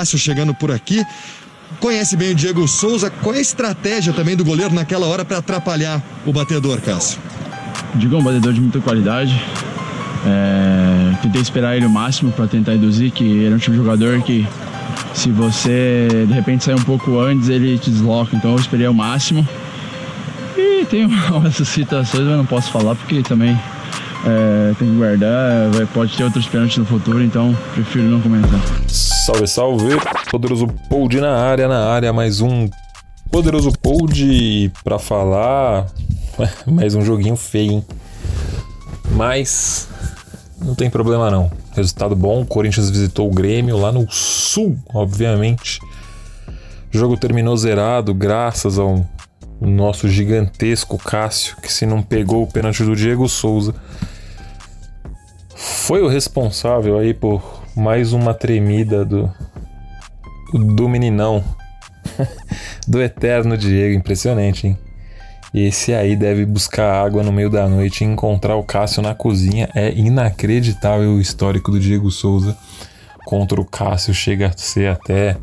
Cássio chegando por aqui. Conhece bem o Diego Souza. Qual é a estratégia também do goleiro naquela hora para atrapalhar o batedor, Cássio? Diego é um batedor de muita qualidade. É, tentei esperar ele o máximo para tentar induzir, que ele é um tipo de jogador que se você de repente sair um pouco antes, ele te desloca. Então eu esperei o máximo. E tem umas situações, eu não posso falar porque também é, tem que guardar, vai, pode ter outros pênaltis no futuro, então prefiro não comentar. Salve, salve! Poderoso Pold na área, na área, mais um Poderoso Pold pra falar. mais um joguinho feio, hein? Mas não tem problema não. Resultado bom, o Corinthians visitou o Grêmio lá no sul, obviamente. O jogo terminou zerado graças ao nosso gigantesco Cássio, que se não pegou o pênalti do Diego Souza, foi o responsável aí por mais uma tremida do do meninão do eterno Diego, impressionante, hein? Esse aí deve buscar água no meio da noite e encontrar o Cássio na cozinha. É inacreditável o histórico do Diego Souza contra o Cássio. Chega a ser até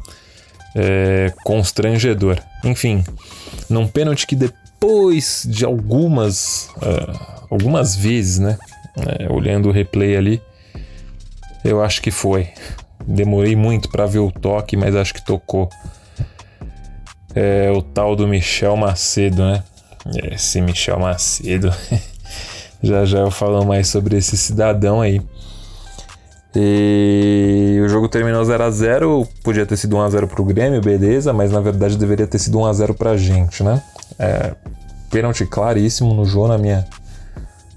é, constrangedor. Enfim, num pênalti que depois de algumas, uh, algumas vezes, né? É, olhando o replay ali, eu acho que foi. Demorei muito para ver o toque, mas acho que tocou. É o tal do Michel Macedo, né? Esse Michel Macedo. já já eu falo mais sobre esse cidadão aí. E o jogo terminou 0 a 0 podia ter sido 1x0 pro Grêmio, beleza, mas na verdade deveria ter sido 1x0 pra gente, né? É, pênalti claríssimo no jogo na minha,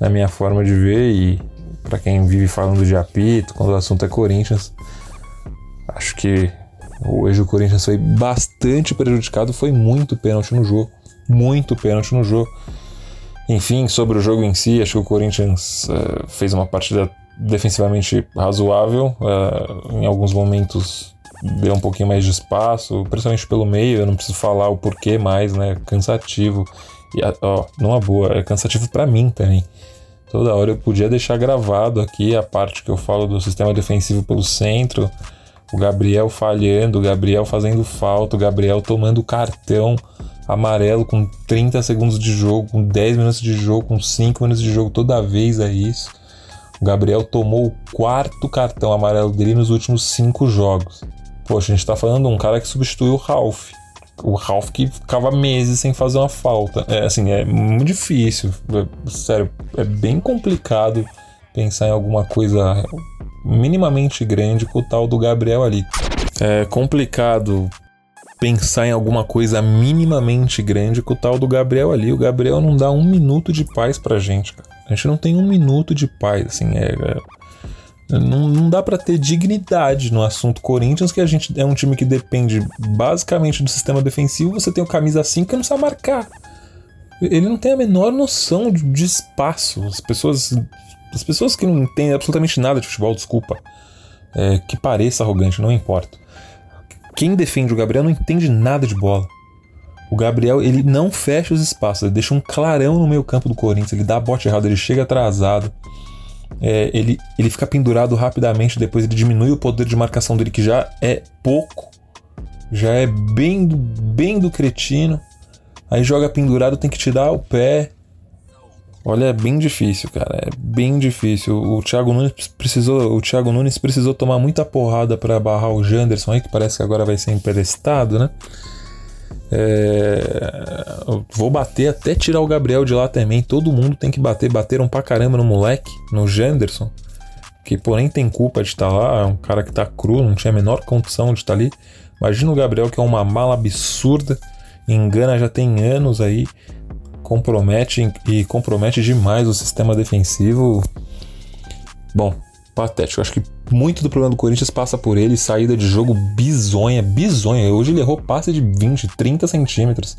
na minha forma de ver e para quem vive falando de apito, quando o assunto é Corinthians, acho que hoje o Corinthians foi bastante prejudicado, foi muito pênalti no jogo muito pênalti no jogo. Enfim, sobre o jogo em si, acho que o Corinthians uh, fez uma partida defensivamente razoável. Uh, em alguns momentos deu um pouquinho mais de espaço, principalmente pelo meio. Eu não preciso falar o porquê mais, né? Cansativo. E, ó, numa boa, é cansativo para mim também. Toda hora eu podia deixar gravado aqui a parte que eu falo do sistema defensivo pelo centro. O Gabriel falhando, o Gabriel fazendo falta, o Gabriel tomando cartão amarelo com 30 segundos de jogo, com 10 minutos de jogo, com 5 minutos de jogo, toda vez é isso. O Gabriel tomou o quarto cartão amarelo dele nos últimos 5 jogos. Poxa, a gente tá falando de um cara que substituiu o Ralph. O Ralph que ficava meses sem fazer uma falta. É assim, é muito difícil. É, sério, é bem complicado pensar em alguma coisa minimamente grande com o tal do Gabriel ali. É complicado pensar em alguma coisa minimamente grande com o tal do Gabriel ali. O Gabriel não dá um minuto de paz pra gente, cara. A gente não tem um minuto de paz, assim, é. é não, não dá para ter dignidade no assunto Corinthians, que a gente é um time que depende basicamente do sistema defensivo. Você tem o camisa 5 que não sabe marcar. Ele não tem a menor noção de, de espaço. As pessoas, as pessoas que não entendem absolutamente nada de futebol, desculpa, é, que pareça arrogante, não importa. Quem defende o Gabriel não entende nada de bola. O Gabriel, ele não fecha os espaços, ele deixa um clarão no meio campo do Corinthians, ele dá a bote errado, ele chega atrasado, é, ele, ele fica pendurado rapidamente, depois ele diminui o poder de marcação dele, que já é pouco, já é bem, bem do cretino. Aí joga pendurado, tem que tirar o pé, Olha, é bem difícil, cara. É bem difícil. O Thiago Nunes precisou, o Thiago Nunes precisou tomar muita porrada para barrar o Janderson aí, que parece que agora vai ser emprestado, né? É... Vou bater até tirar o Gabriel de lá também. Todo mundo tem que bater. Bateram pra caramba no moleque, no Janderson. Que porém tem culpa de estar lá. É um cara que tá cru, não tinha a menor condição de estar ali. Imagina o Gabriel, que é uma mala absurda. Engana já tem anos aí compromete e compromete demais o sistema defensivo. Bom, patético. Acho que muito do problema do Corinthians passa por ele, saída de jogo bizonha, bizonha. Hoje ele errou passe de 20, 30 centímetros.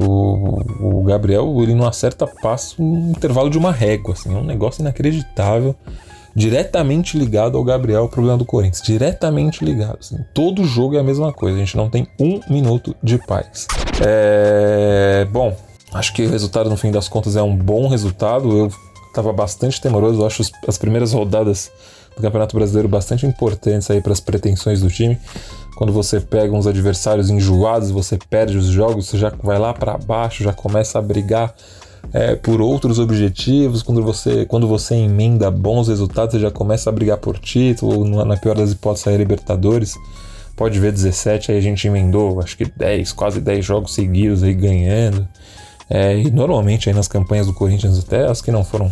O, o Gabriel, ele não acerta passo no intervalo de uma régua, assim, é um negócio inacreditável. Diretamente ligado ao Gabriel, o problema do Corinthians. Diretamente ligado. Assim. Todo jogo é a mesma coisa. A gente não tem um minuto de paz. É... Bom, Acho que o resultado, no fim das contas, é um bom resultado. Eu estava bastante temoroso. Eu acho as primeiras rodadas do Campeonato Brasileiro bastante importantes aí para as pretensões do time. quando você pega uns adversários enjoados, você perde os jogos, você já vai lá para baixo, já começa a brigar é, por outros objetivos. Quando você, quando você emenda bons resultados, você já começa a brigar por título, ou na pior das hipóteses, a Libertadores. Pode ver 17, aí a gente emendou, acho que 10, quase 10 jogos seguidos aí ganhando. É, e normalmente aí nas campanhas do Corinthians, até as que não foram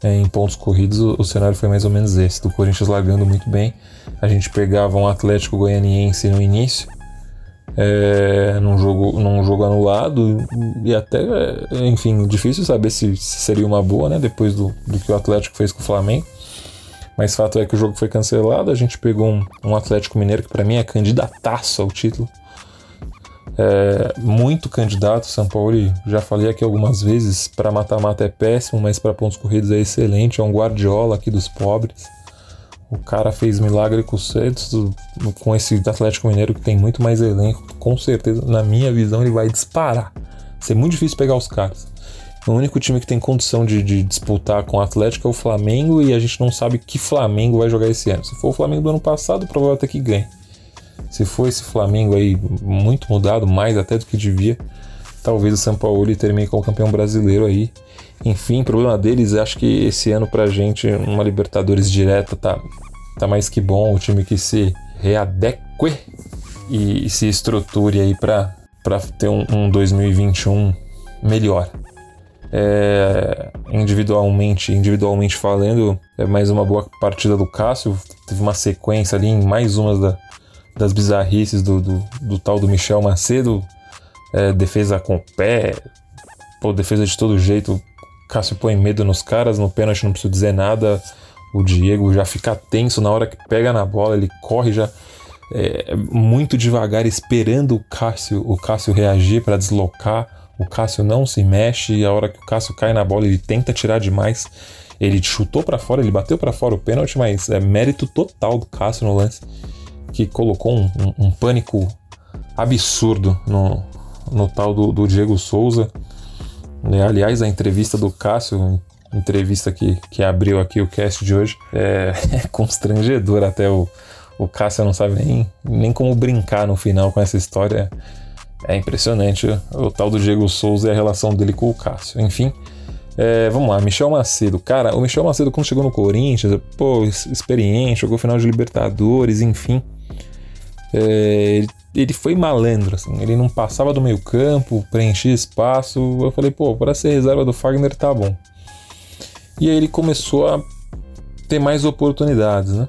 é, em pontos corridos, o, o, cenário foi mais ou menos esse, do Corinthians largando muito bem. A gente pegava um Atlético Goianiense no início, é, num, jogo, num jogo anulado, e até, enfim, difícil saber se, se seria uma boa, né, depois do, do que o Atlético fez com o Flamengo. Mas fato é que o jogo foi cancelado, a gente pegou um, um Atlético Mineiro que para mim é candidataço ao título. É, muito candidato, São Paulo, já falei aqui algumas vezes, para mata-mata é péssimo, mas para pontos corridos é excelente, é um guardiola aqui dos pobres. O cara fez milagre com o Santos, com esse Atlético Mineiro que tem muito mais elenco, com certeza, na minha visão, ele vai disparar. Vai ser muito difícil pegar os caras. O único time que tem condição de, de, disputar com o Atlético é o Flamengo e a gente não sabe que Flamengo vai jogar esse ano. Se for o Flamengo do ano passado, provavelmente que ganhe. Se for esse Flamengo aí muito mudado, mais até do que devia, talvez o São Paulo termine como campeão brasileiro aí. Enfim, problema deles, acho que esse ano pra gente uma Libertadores direta tá, tá mais que bom, o time que se readeque e, e se estruture aí pra, pra ter um, um 2021 melhor. É, individualmente, individualmente falando, é mais uma boa partida do Cássio. Teve uma sequência ali em mais uma da, das bizarrices do, do, do, tal do Michel Macedo. É, defesa com pé, pô, defesa de todo jeito. Cássio põe medo nos caras, no pênalti não preciso dizer nada. O Diego já fica tenso na hora que pega na bola, ele corre já é, muito devagar, esperando o Cássio, o Cássio reagir para deslocar o Cássio não se mexe e a hora que o Cássio cai na bola ele tenta tirar demais. Ele chutou para fora, ele bateu para fora o pênalti, mas é mérito total do Cássio no lance, que colocou um, um, um pânico absurdo no, no tal do, do Diego Souza. É, aliás, a entrevista do Cássio, entrevista que, que abriu aqui o cast de hoje, é, é constrangedor até o, o Cássio não sabe nem, nem como brincar no final com essa história. É impressionante o tal do Diego Souza e a relação dele com o Cássio. Enfim, é, vamos lá, Michel Macedo. Cara, o Michel Macedo, quando chegou no Corinthians, pô, experiente, jogou final de Libertadores, enfim. É, ele foi malandro, assim, ele não passava do meio campo, preenchia espaço. Eu falei, pô, para ser reserva do Fagner tá bom. E aí ele começou a ter mais oportunidades, né?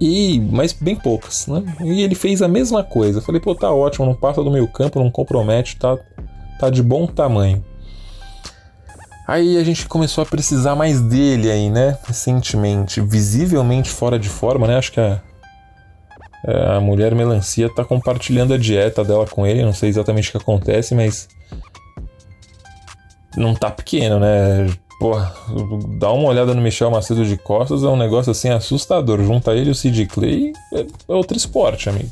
E, mas bem poucas, né? E ele fez a mesma coisa. Eu falei, pô, tá ótimo, não passa do meio campo, não compromete, tá, tá de bom tamanho. Aí a gente começou a precisar mais dele aí, né? Recentemente, visivelmente fora de forma, né? Acho que a, a mulher melancia tá compartilhando a dieta dela com ele, não sei exatamente o que acontece, mas não tá pequeno, né? Pô, dá uma olhada no Michel Macedo de Costas, é um negócio assim assustador. Junta ele e o Sid Clay, é, é outro esporte, amigo.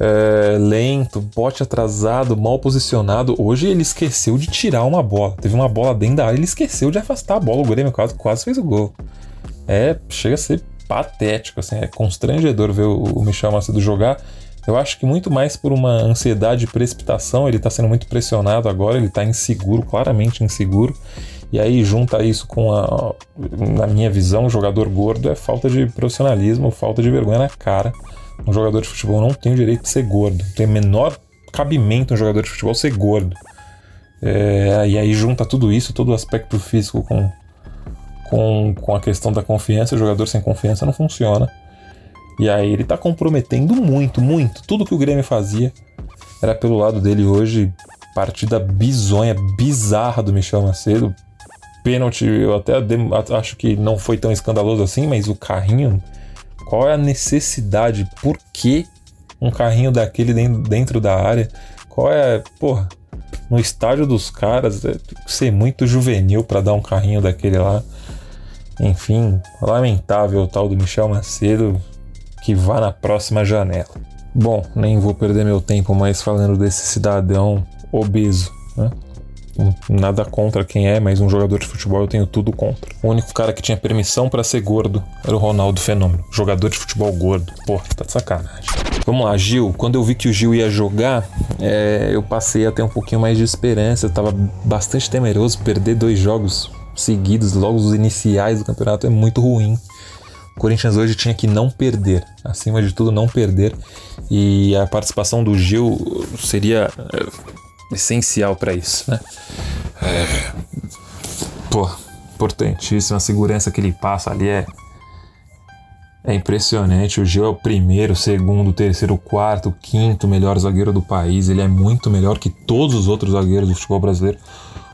É, lento, bote atrasado, mal posicionado. Hoje ele esqueceu de tirar uma bola. Teve uma bola dentro da área, ele esqueceu de afastar a bola. O Grêmio quase, quase fez o gol. É, chega a ser patético, assim, é constrangedor ver o Michel Macedo jogar. Eu acho que muito mais por uma ansiedade e precipitação, ele tá sendo muito pressionado agora, ele tá inseguro, claramente inseguro. E aí junta isso com a, na minha visão, jogador gordo é falta de profissionalismo, falta de vergonha na cara. Um jogador de futebol não tem o direito de ser gordo. Tem menor cabimento um jogador de futebol ser gordo. É, e aí junta tudo isso, todo o aspecto físico com, com, com a questão da confiança. O jogador sem confiança não funciona. E aí ele tá comprometendo muito, muito. Tudo que o Grêmio fazia era pelo lado dele hoje. Partida bizonha, bizarra do Michel Macedo pênalti, eu até acho que não foi tão escandaloso assim, mas o carrinho, qual é a necessidade? Por que um carrinho daquele dentro da área? Qual é, porra, no estádio dos caras, é, ser muito juvenil para dar um carrinho daquele lá. Enfim, lamentável o tal do Michel Macedo que vá na próxima janela. Bom, nem vou perder meu tempo mais falando desse cidadão obeso, né? Nada contra quem é, mas um jogador de futebol eu tenho tudo contra. O único cara que tinha permissão para ser gordo era o Ronaldo Fenômeno. Jogador de futebol gordo. Pô, tá de sacanagem. Vamos lá, Gil. Quando eu vi que o Gil ia jogar, é, eu passei a ter um pouquinho mais de esperança. Eu tava bastante temeroso. Perder dois jogos seguidos, logo os iniciais do campeonato, é muito ruim. O Corinthians hoje tinha que não perder, acima de tudo, não perder. E a participação do Gil seria é, essencial para isso, né? É, pô, importantíssima. A segurança que ele passa ali é, é impressionante. O Gil é o primeiro, segundo, terceiro, quarto, quinto melhor zagueiro do país. Ele é muito melhor que todos os outros zagueiros do futebol brasileiro.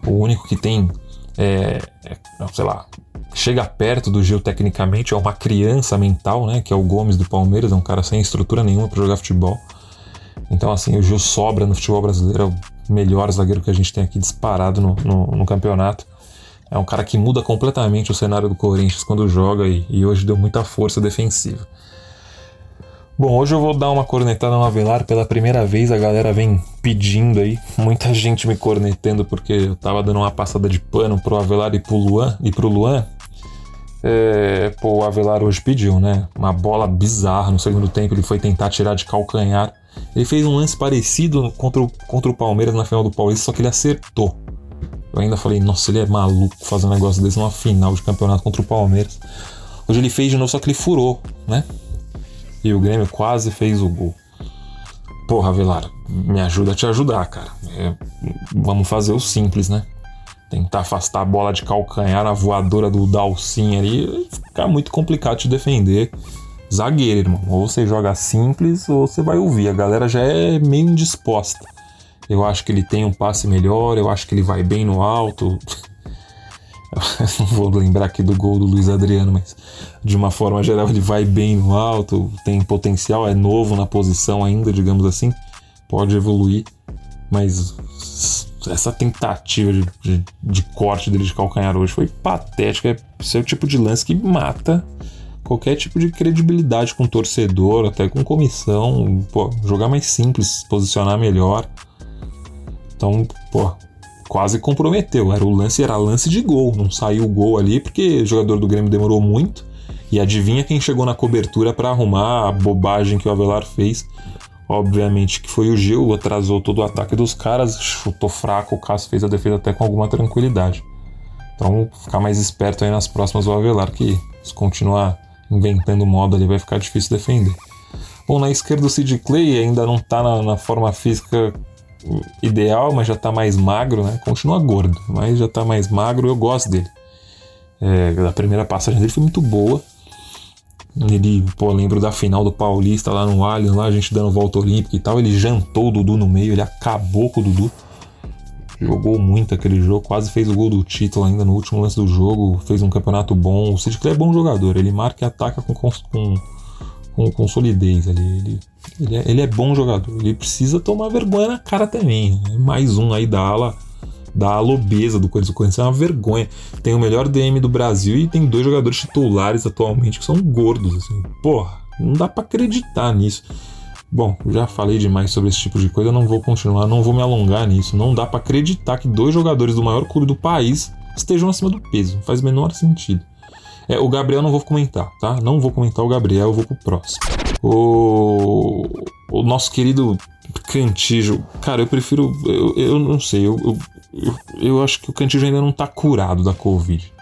O único que tem, é, é, sei lá, chega perto do Gil tecnicamente é uma criança mental, né? Que é o Gomes do Palmeiras, é um cara sem estrutura nenhuma para jogar futebol. Então, assim, o Gil sobra no futebol brasileiro, é o melhor zagueiro que a gente tem aqui disparado no, no, no campeonato. É um cara que muda completamente o cenário do Corinthians quando joga e, e, hoje deu muita força defensiva. Bom, hoje eu vou dar uma cornetada no Avelar pela primeira vez. A galera vem pedindo aí, muita gente me cornetando porque eu tava dando uma passada de pano pro Avelar e pro Luan. E pro Luan. É, pô, o Avelar hoje pediu, né? Uma bola bizarra no segundo tempo. Ele foi tentar tirar de calcanhar. Ele fez um lance parecido contra o, contra o Palmeiras na final do Paulista, só que ele acertou. Eu ainda falei, nossa, ele é maluco fazer um negócio desse numa final de campeonato contra o Palmeiras. Hoje ele fez de novo, só que ele furou, né? E o Grêmio quase fez o gol. Porra, Velar, me ajuda a te ajudar, cara. É, vamos fazer o simples, né? Tentar afastar a bola de calcanhar na voadora do Dalcin ali. Fica muito complicado te defender. Zagueiro, irmão. Ou você joga simples ou você vai ouvir. A galera já é meio indisposta. Eu acho que ele tem um passe melhor, eu acho que ele vai bem no alto. não vou lembrar aqui do gol do Luiz Adriano, mas de uma forma geral ele vai bem no alto, tem potencial, é novo na posição ainda, digamos assim, pode evoluir, mas essa tentativa de, de, de corte dele de calcanhar hoje foi patética. Esse é o tipo de lance que mata qualquer tipo de credibilidade com torcedor, até com comissão. Pô, jogar mais simples, posicionar melhor. Então, pô, quase comprometeu. Era o lance, era lance de gol. Não saiu o gol ali porque o jogador do Grêmio demorou muito. E adivinha quem chegou na cobertura para arrumar a bobagem que o Avelar fez? Obviamente que foi o Gil, atrasou todo o ataque dos caras, chutou fraco, o Cássio fez a defesa até com alguma tranquilidade. Então, ficar mais esperto aí nas próximas o Avelar, que se continuar inventando modo ali vai ficar difícil defender. Bom, na esquerda o Sid Clay ainda não tá na, na forma física ideal, mas já tá mais magro, né? Continua gordo, mas já tá mais magro, eu gosto dele. É, a primeira passagem dele foi muito boa. Ele, pô, lembro da final do Paulista lá no Allianz, lá a gente dando volta olímpica e tal. Ele jantou o Dudu no meio, ele acabou com o Dudu. Jogou muito aquele jogo, quase fez o gol do título ainda no último lance do jogo. Fez um campeonato bom. O Sid Clay é bom jogador, ele marca e ataca com, com, com, com solidez. Ele, ele, ele, é, ele é bom jogador. Ele precisa tomar vergonha na cara também. Né? Mais um aí da ala da lobeza do Corinthians. O Corinthians é uma vergonha. Tem o melhor DM do Brasil e tem dois jogadores titulares atualmente que são gordos. Assim. Porra, não dá para acreditar nisso. Bom, já falei demais sobre esse tipo de coisa, não vou continuar, não vou me alongar nisso. Não dá para acreditar que dois jogadores do maior clube do país estejam acima do peso. Faz menor sentido. É, o Gabriel não vou comentar, tá? Não vou comentar o Gabriel, eu vou pro próximo. O, o nosso querido Cantijo, cara, eu prefiro. Eu, eu não sei, eu, eu, eu, acho que o Cantijo ainda não tá curado da Covid.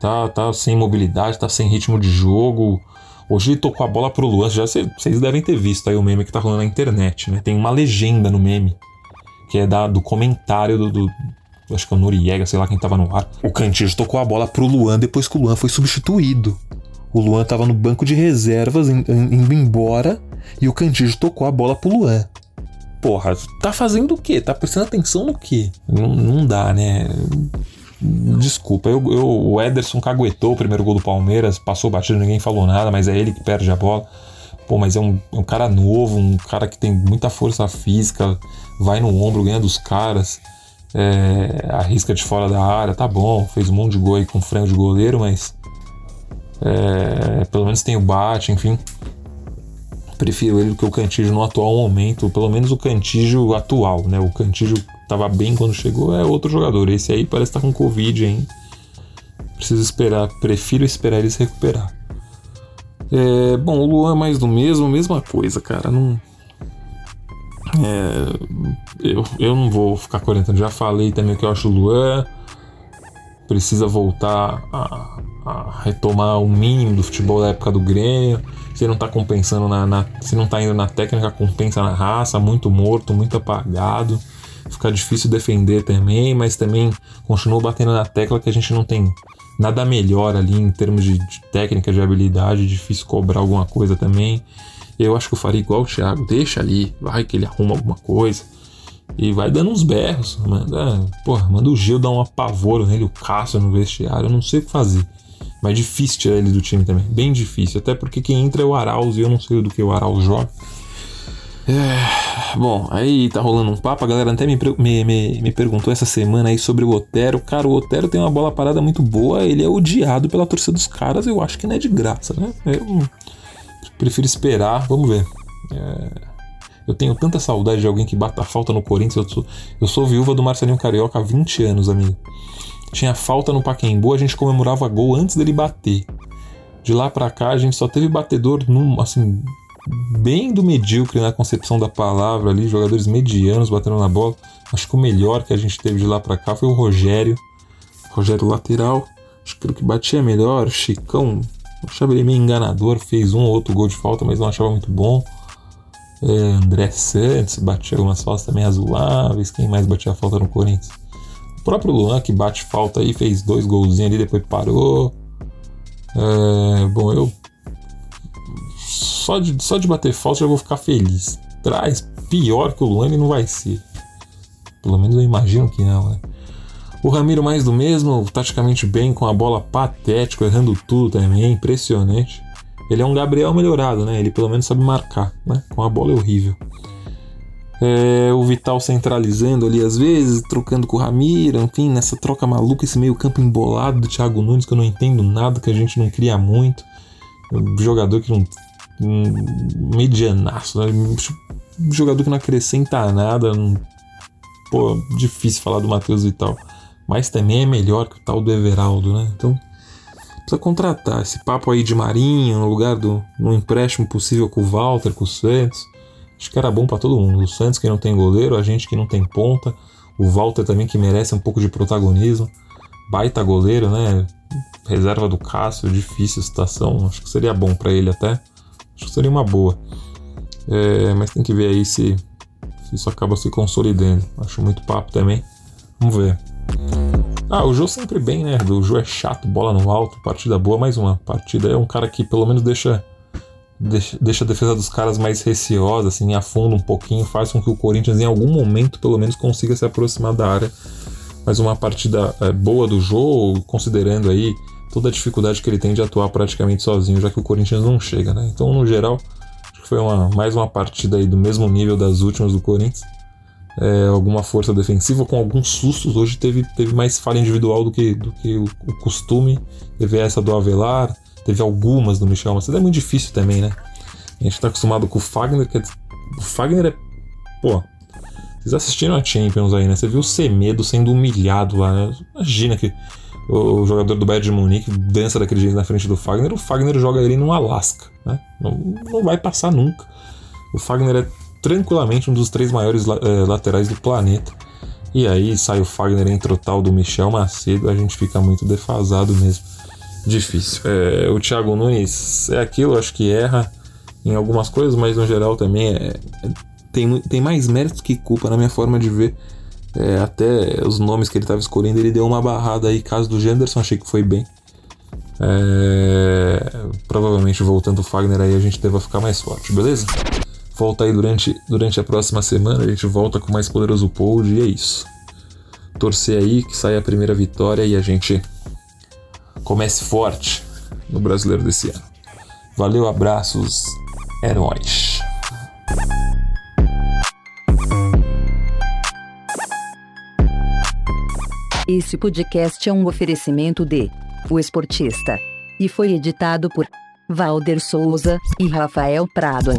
Tá, tá sem mobilidade, tá sem ritmo de jogo. Hoje ele tocou a bola pro Luan. Já vocês devem ter visto aí o meme que tá rolando na internet, né? Tem uma legenda no meme. Que é da, do comentário do, do acho que é o Noriega, sei lá quem tava no ar. O Cantillo tocou a bola pro Luan depois que o Luan foi substituído. O Luan tava no banco de reservas, indo embora, e o Cantillo tocou a bola pro Luan. Porra, tá fazendo o quê? Tá prestando atenção no quê? Não, não dá, né? Desculpa, eu, eu, o Ederson caguetou o primeiro gol do Palmeiras, passou batido, ninguém falou nada, mas é ele que perde a bola. Pô, mas é um, é um cara novo, um cara que tem muita força física, vai no ombro, ganha dos caras é, arrisca de fora da área, tá bom, fez um monte de gol aí com frango de goleiro, mas é, pelo menos tem o bate, enfim. Prefiro ele do que o Cantígio no atual momento, pelo menos o Cantígio atual, né? O Cantígio tava bem quando chegou, é outro jogador. Esse aí parece estar tá com Covid, hein? Preciso esperar, prefiro esperar ele se recuperar. É, bom, o Luan é mais do mesmo, mesma coisa, cara. Não. É, eu, eu não vou ficar comentando. Já falei também que eu acho o Luan precisa voltar a, a retomar o mínimo do futebol da época do Grêmio. Se não tá compensando na, na, Se não tá indo na técnica, compensa na raça, muito morto, muito apagado. Fica difícil defender também, mas também continuo batendo na tecla que a gente não tem nada melhor ali em termos de, de técnica, de habilidade, difícil cobrar alguma coisa também. Eu acho que eu faria igual o Thiago, deixa ali, vai que ele arruma alguma coisa. E vai dando uns berros. Manda, porra, manda o Gil dar um apavoro nele, o Cássio no vestiário. Eu não sei o que fazer. Mas difícil tirar ele do time também. Bem difícil. Até porque quem entra é o Arauz e eu não sei do que o Arauz joga. É, bom, aí tá rolando um papo. A galera até me, me, me, me, perguntou essa semana aí sobre o Otero. Cara, o Otero tem uma bola parada muito boa. Ele é odiado pela torcida dos caras. Eu acho que não é de graça, né? Eu prefiro esperar. Vamos ver. É, eu tenho tanta saudade de alguém que bata falta no Corinthians. Eu sou, eu sou viúva do Marcelinho Carioca há 20 anos, amigo. Tinha falta no Paquembu, a gente comemorava gol antes dele bater. De lá para cá, a gente só teve batedor num, assim, bem do medíocre na concepção da palavra ali, jogadores medianos batendo na bola. Acho que o melhor que a gente teve de lá para cá foi o Rogério. Rogério lateral. Acho que o que batia melhor, Chicão. Achava ele meio enganador, fez um ou outro gol de falta, mas não achava muito bom. É, André Santos batia algumas faltas também razoáveis. Quem mais batia falta no Corinthians? O próprio Luan que bate falta aí, fez dois golzinhos ali, depois parou. É, bom, eu. Só de, só de bater falta já vou ficar feliz. Traz pior que o Luan ele não vai ser. Pelo menos eu imagino que não, né? O Ramiro mais do mesmo, taticamente bem, com a bola patético, errando tudo também, impressionante. Ele é um Gabriel melhorado, né? Ele pelo menos sabe marcar, né? Com a bola é horrível. É, o Vital centralizando ali às vezes, trocando com o Ramiro, enfim, nessa troca maluca, esse meio campo embolado do Thiago Nunes, que eu não entendo nada, que a gente não cria muito. Um jogador que não. Um medianaço, né? Um jogador que não acrescenta nada. Um, pô, difícil falar do Matheus Vital. Mas também é melhor que o tal do Everaldo, né? Então precisa contratar. Esse papo aí de Marinho no lugar do no empréstimo possível com o Walter, com o Santos. Acho que era bom para todo mundo. O Santos que não tem goleiro, a gente que não tem ponta, o Walter também que merece um pouco de protagonismo. Baita goleiro, né? Reserva do Cássio, difícil situação. Acho que seria bom para ele até. Acho que seria uma boa. É, mas tem que ver aí se, se isso acaba se consolidando. Acho muito papo também. Vamos ver. Ah, o Jô sempre bem, né? O Jô é chato, bola no alto, partida boa, mais uma partida. É um cara que pelo menos deixa, deixa, deixa a defesa dos caras mais receosa, assim, afunda um pouquinho, faz com que o Corinthians em algum momento pelo menos consiga se aproximar da área. Mas uma partida é, boa do Jô, considerando aí toda a dificuldade que ele tem de atuar praticamente sozinho, já que o Corinthians não chega, né? Então, no geral, acho que foi uma, mais uma partida aí do mesmo nível das últimas do Corinthians é, alguma força defensiva com alguns sustos. Hoje teve, teve mais falha individual do que, do que o, o costume. Teve essa do Avelar, teve algumas do Michel Macedo. É muito difícil também, né? A gente tá acostumado com o Fagner, que é, o Fagner é. Pô, vocês assistiram a Champions aí, né? Você viu o Semedo sendo humilhado lá, né? Imagina que o jogador do Bayern de Munique dança daquele jeito na frente do Fagner, o Fagner joga ele no Alasca, né? Não, não vai passar nunca. O Fagner é tranquilamente um dos três maiores uh, laterais do planeta. E aí sai o Fagner, entra o tal do Michel Macedo, a gente fica muito defasado mesmo. Difícil. É, o Thiago Nunes é aquilo, acho que erra em algumas coisas, mas no geral também é, é, tem, tem mais mérito que culpa na minha forma de ver. É, até os nomes que ele estava escolhendo, ele deu uma barrada aí. Caso do Janderson, achei que foi bem. É, provavelmente voltando o Fagner aí a gente deva ficar mais forte, beleza? Volta aí durante, durante a próxima semana, a gente volta com mais poderoso pod e é isso. Torcer aí que saia a primeira vitória e a gente comece forte no brasileiro desse ano. Valeu, abraços, heróis. Esse podcast é um oferecimento de O Esportista e foi editado por Valder Souza e Rafael Prado.